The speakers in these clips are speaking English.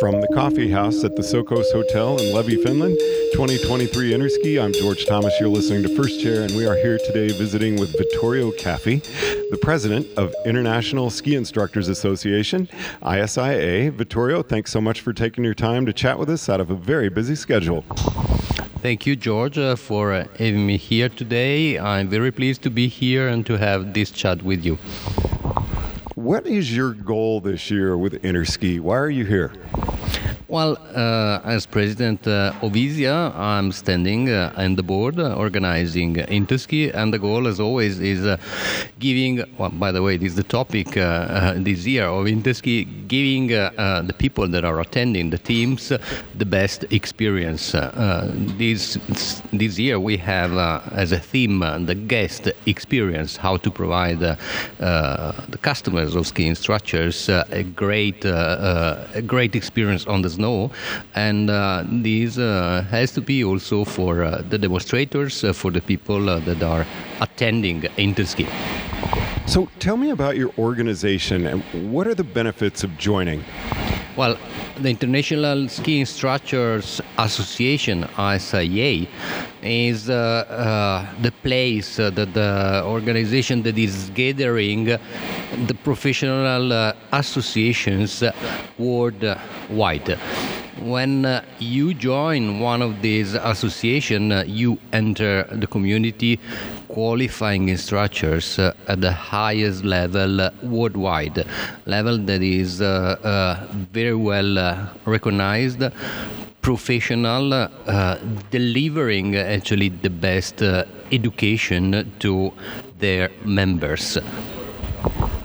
From the coffee house at the Sokos Hotel in Levi, Finland, 2023 Interski. I'm George Thomas. You're listening to First Chair, and we are here today visiting with Vittorio Caffi, the president of International Ski Instructors Association, ISIA. Vittorio, thanks so much for taking your time to chat with us out of a very busy schedule. Thank you, George, uh, for uh, having me here today. I'm very pleased to be here and to have this chat with you. What is your goal this year with Interski? Why are you here? Well, uh, as president uh, of ISIA, I'm standing uh, in the board uh, organizing Interski, and the goal, as always, is uh, giving. Well, by the way, this is the topic uh, uh, this year of Interski, giving the people that are attending the teams the best experience. This this year we have as a theme the guest experience, how to provide the customers of ski instructors uh, a great a great experience on the snow, and uh, this uh, has to be also for uh, the demonstrators, uh, for the people uh, that are attending Interski. So tell me about your organization and what are the benefits of joining? Well, the International Ski Instructors Association (ISIA) is uh, uh, the place, uh, the, the organization that is gathering the professional uh, associations worldwide. When uh, you join one of these associations, uh, you enter the community qualifying instructors uh, at the highest level uh, worldwide, level that is uh, uh, very well uh, recognized, professional, uh, delivering actually the best uh, education to their members.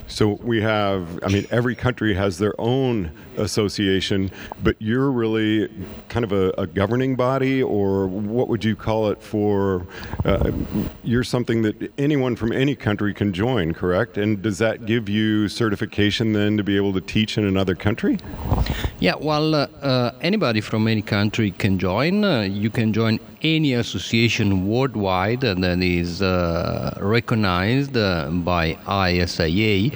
So we have, I mean, every country has their own association, but you're really kind of a, a governing body, or what would you call it for? Uh, you're something that anyone from any country can join, correct? And does that give you certification then to be able to teach in another country? Yeah, well, uh, uh, anybody from any country can join. Uh, you can join any association worldwide that is uh, recognized by ISIA,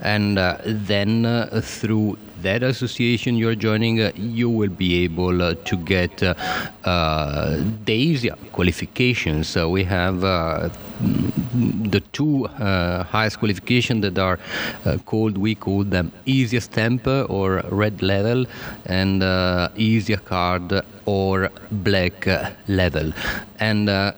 and uh, then uh, through that association you're joining, uh, you will be able uh, to get uh, uh, the ISIA qualifications. Uh, we have uh, the two uh, highest qualifications that are uh, called, we call them ISIA stamp or red level and uh, ISIA card or black level. And uh,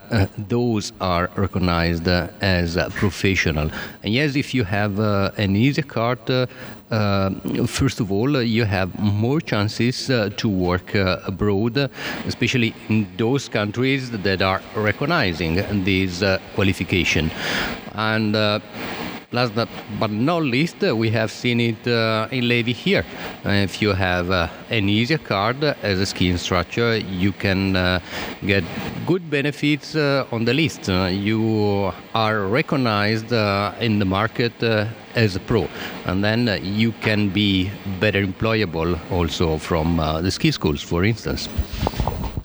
those are recognized as professional. And yes, if you have uh, an ISIA card, uh, uh, first of all, uh, you have more chances uh, to work abroad, especially in those countries that are recognizing this qualification. And Last but not least, uh, we have seen it uh, in Levi here. Uh, if you have uh, an ISIA card as a ski instructor, you can uh, get good benefits uh, on the list. You are recognized in the market as a pro, and then you can be better employable also from the ski schools, for instance.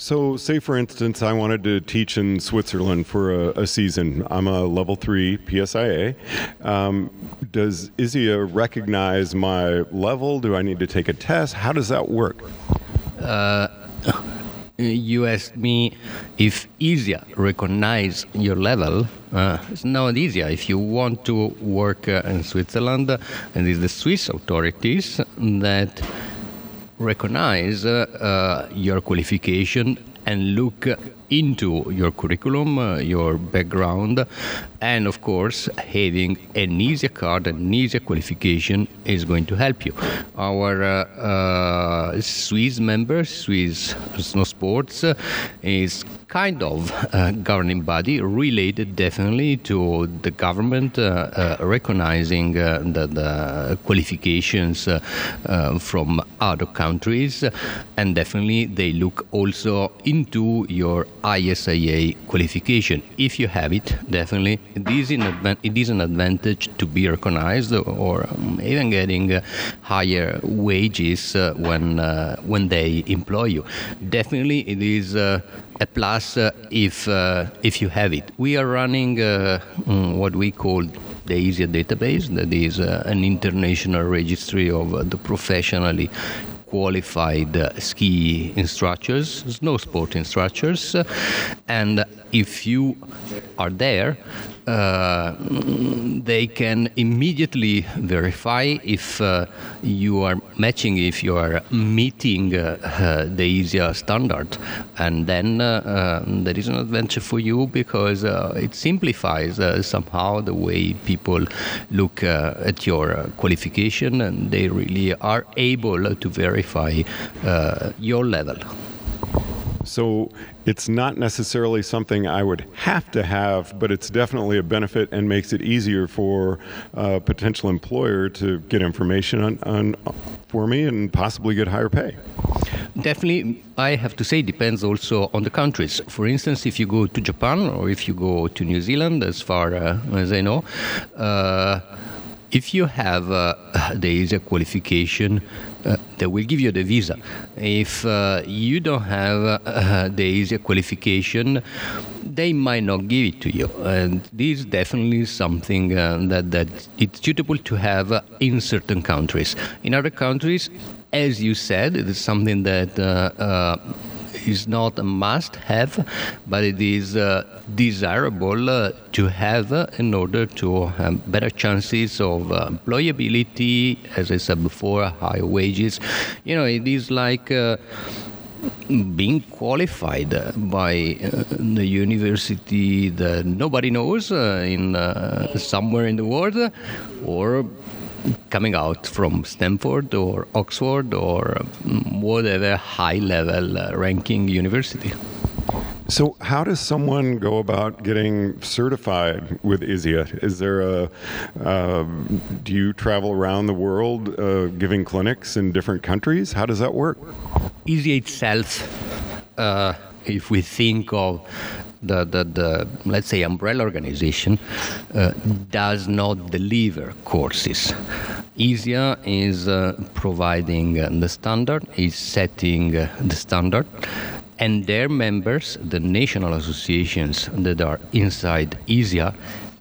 So, say for instance, I wanted to teach in Switzerland for a, a season. I'm a level three PSIA. Um, does ISIA recognize my level? Do I need to take a test? How does that work? Uh, you asked me if ISIA recognize your level. Uh, it's not ISIA. If you want to work uh, in Switzerland, uh, and it's the Swiss authorities that recognize uh, uh, your qualification and look into your curriculum, uh, your background, and of course, having an ISIA card, an ISIA qualification is going to help you. Our uh, uh, Swiss member, Swiss Snow Sports, uh, is kind of a governing body related definitely to the government uh, uh, recognizing uh, the, the qualifications uh, uh, from other countries and definitely they look also into your ISIA qualification. If you have it definitely it is, an advan- it is an advantage to be recognized or um, even getting uh, higher wages uh, when uh, when they employ you. Definitely it is uh, a plus uh, if uh, if you have it. We are running mm, what we call the ISIA database, that is an international registry of the professionally qualified ski instructors, snow sport instructors, and if you are there, uh, they can immediately verify if uh, you are matching, if you are meeting uh, the ISIA standard. And then uh, uh, there is an adventure for you because it simplifies somehow the way people look at your qualification and they really are able to verify your level. So it's not necessarily something I would have to have, but it's definitely a benefit and makes it easier for a potential employer to get information on, on for me and possibly get higher pay. Definitely, I have to say, depends also on the countries. For instance, if you go to Japan or if you go to New Zealand, as far uh, as I know, uh, if you have uh, the ISIA qualification, uh, they will give you the visa. If uh, you don't have uh, the ISIA qualification, they might not give it to you. And this is definitely something uh, that, that it's suitable to have in certain countries. In other countries, as you said, it is something that uh, is not a must have, but it is uh, desirable uh, to have uh, in order to have better chances of uh, employability, as I said before, higher wages. You know, it is like uh, being qualified by uh, the university that nobody knows uh, in uh, somewhere in the world or coming out from Stanford or Oxford or um, whatever high level uh, ranking university. So, how does someone go about getting certified with ISIA? Is there a, uh, do you travel around the world uh, giving clinics in different countries? How does that work? ISIA itself, uh, if we think of the, the, the, let's say umbrella organization uh, does not deliver courses. ISIA is uh, providing uh, the standard, is setting uh, the standard, and their members, the national associations that are inside ISIA,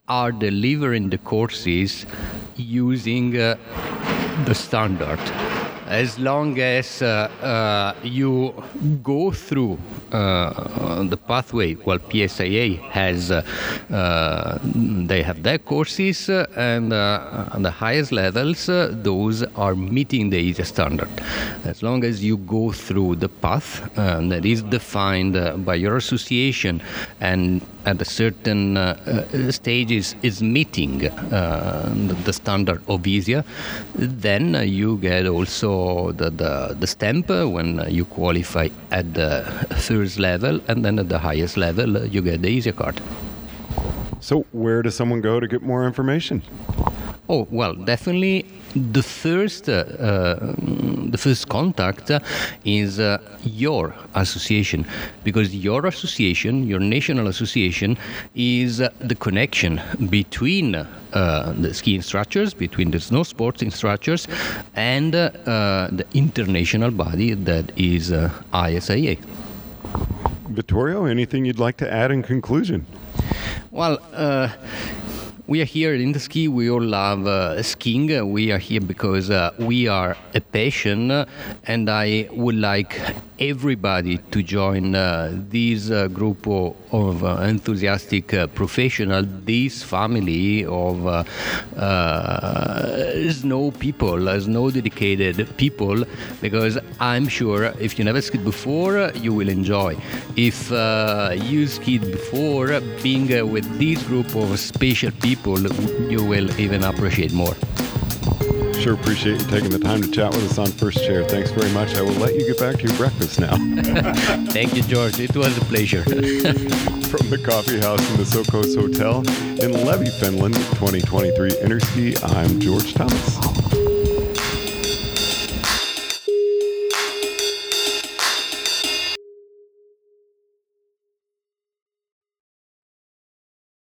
are delivering the courses using uh, the standard as long as uh, uh, you go through uh, the pathway, well, PSIA has, they have their courses, and on the highest levels, those are meeting the ISIA standard. As long as you go through the path that is defined by your association and at a certain uh, uh, stages is meeting uh, the standard of ISIA, then you get also the, the, the stamp uh, when you qualify at the first level, and then at the highest level uh, you get the ISIA card. So, where does someone go to get more information? Oh well, definitely the first uh, uh, the first contact is uh, your association because your association, your national association, is uh, the connection between uh, the ski instructors, between the snow sports instructors, and uh, the international body that is ISIA. Vittorio, anything you'd like to add in conclusion? Well we are here in the ski. We all love uh, skiing. We are here because uh, we are a passion, and I would like everybody to join uh, this uh, group of, uh, enthusiastic uh, professionals, this family of snow people, snow dedicated people, because I'm sure if you never skied before, you will enjoy. If you skied before, being with this group of special people people, you will even appreciate more. Sure appreciate you taking the time to chat with us on First Chair. Thanks very much. I will let you get back to your breakfast now. Thank you, George. It was a pleasure. From the coffee house in the Sokos Hotel in Levi, Finland, 2023 Interski, I'm George Thomas.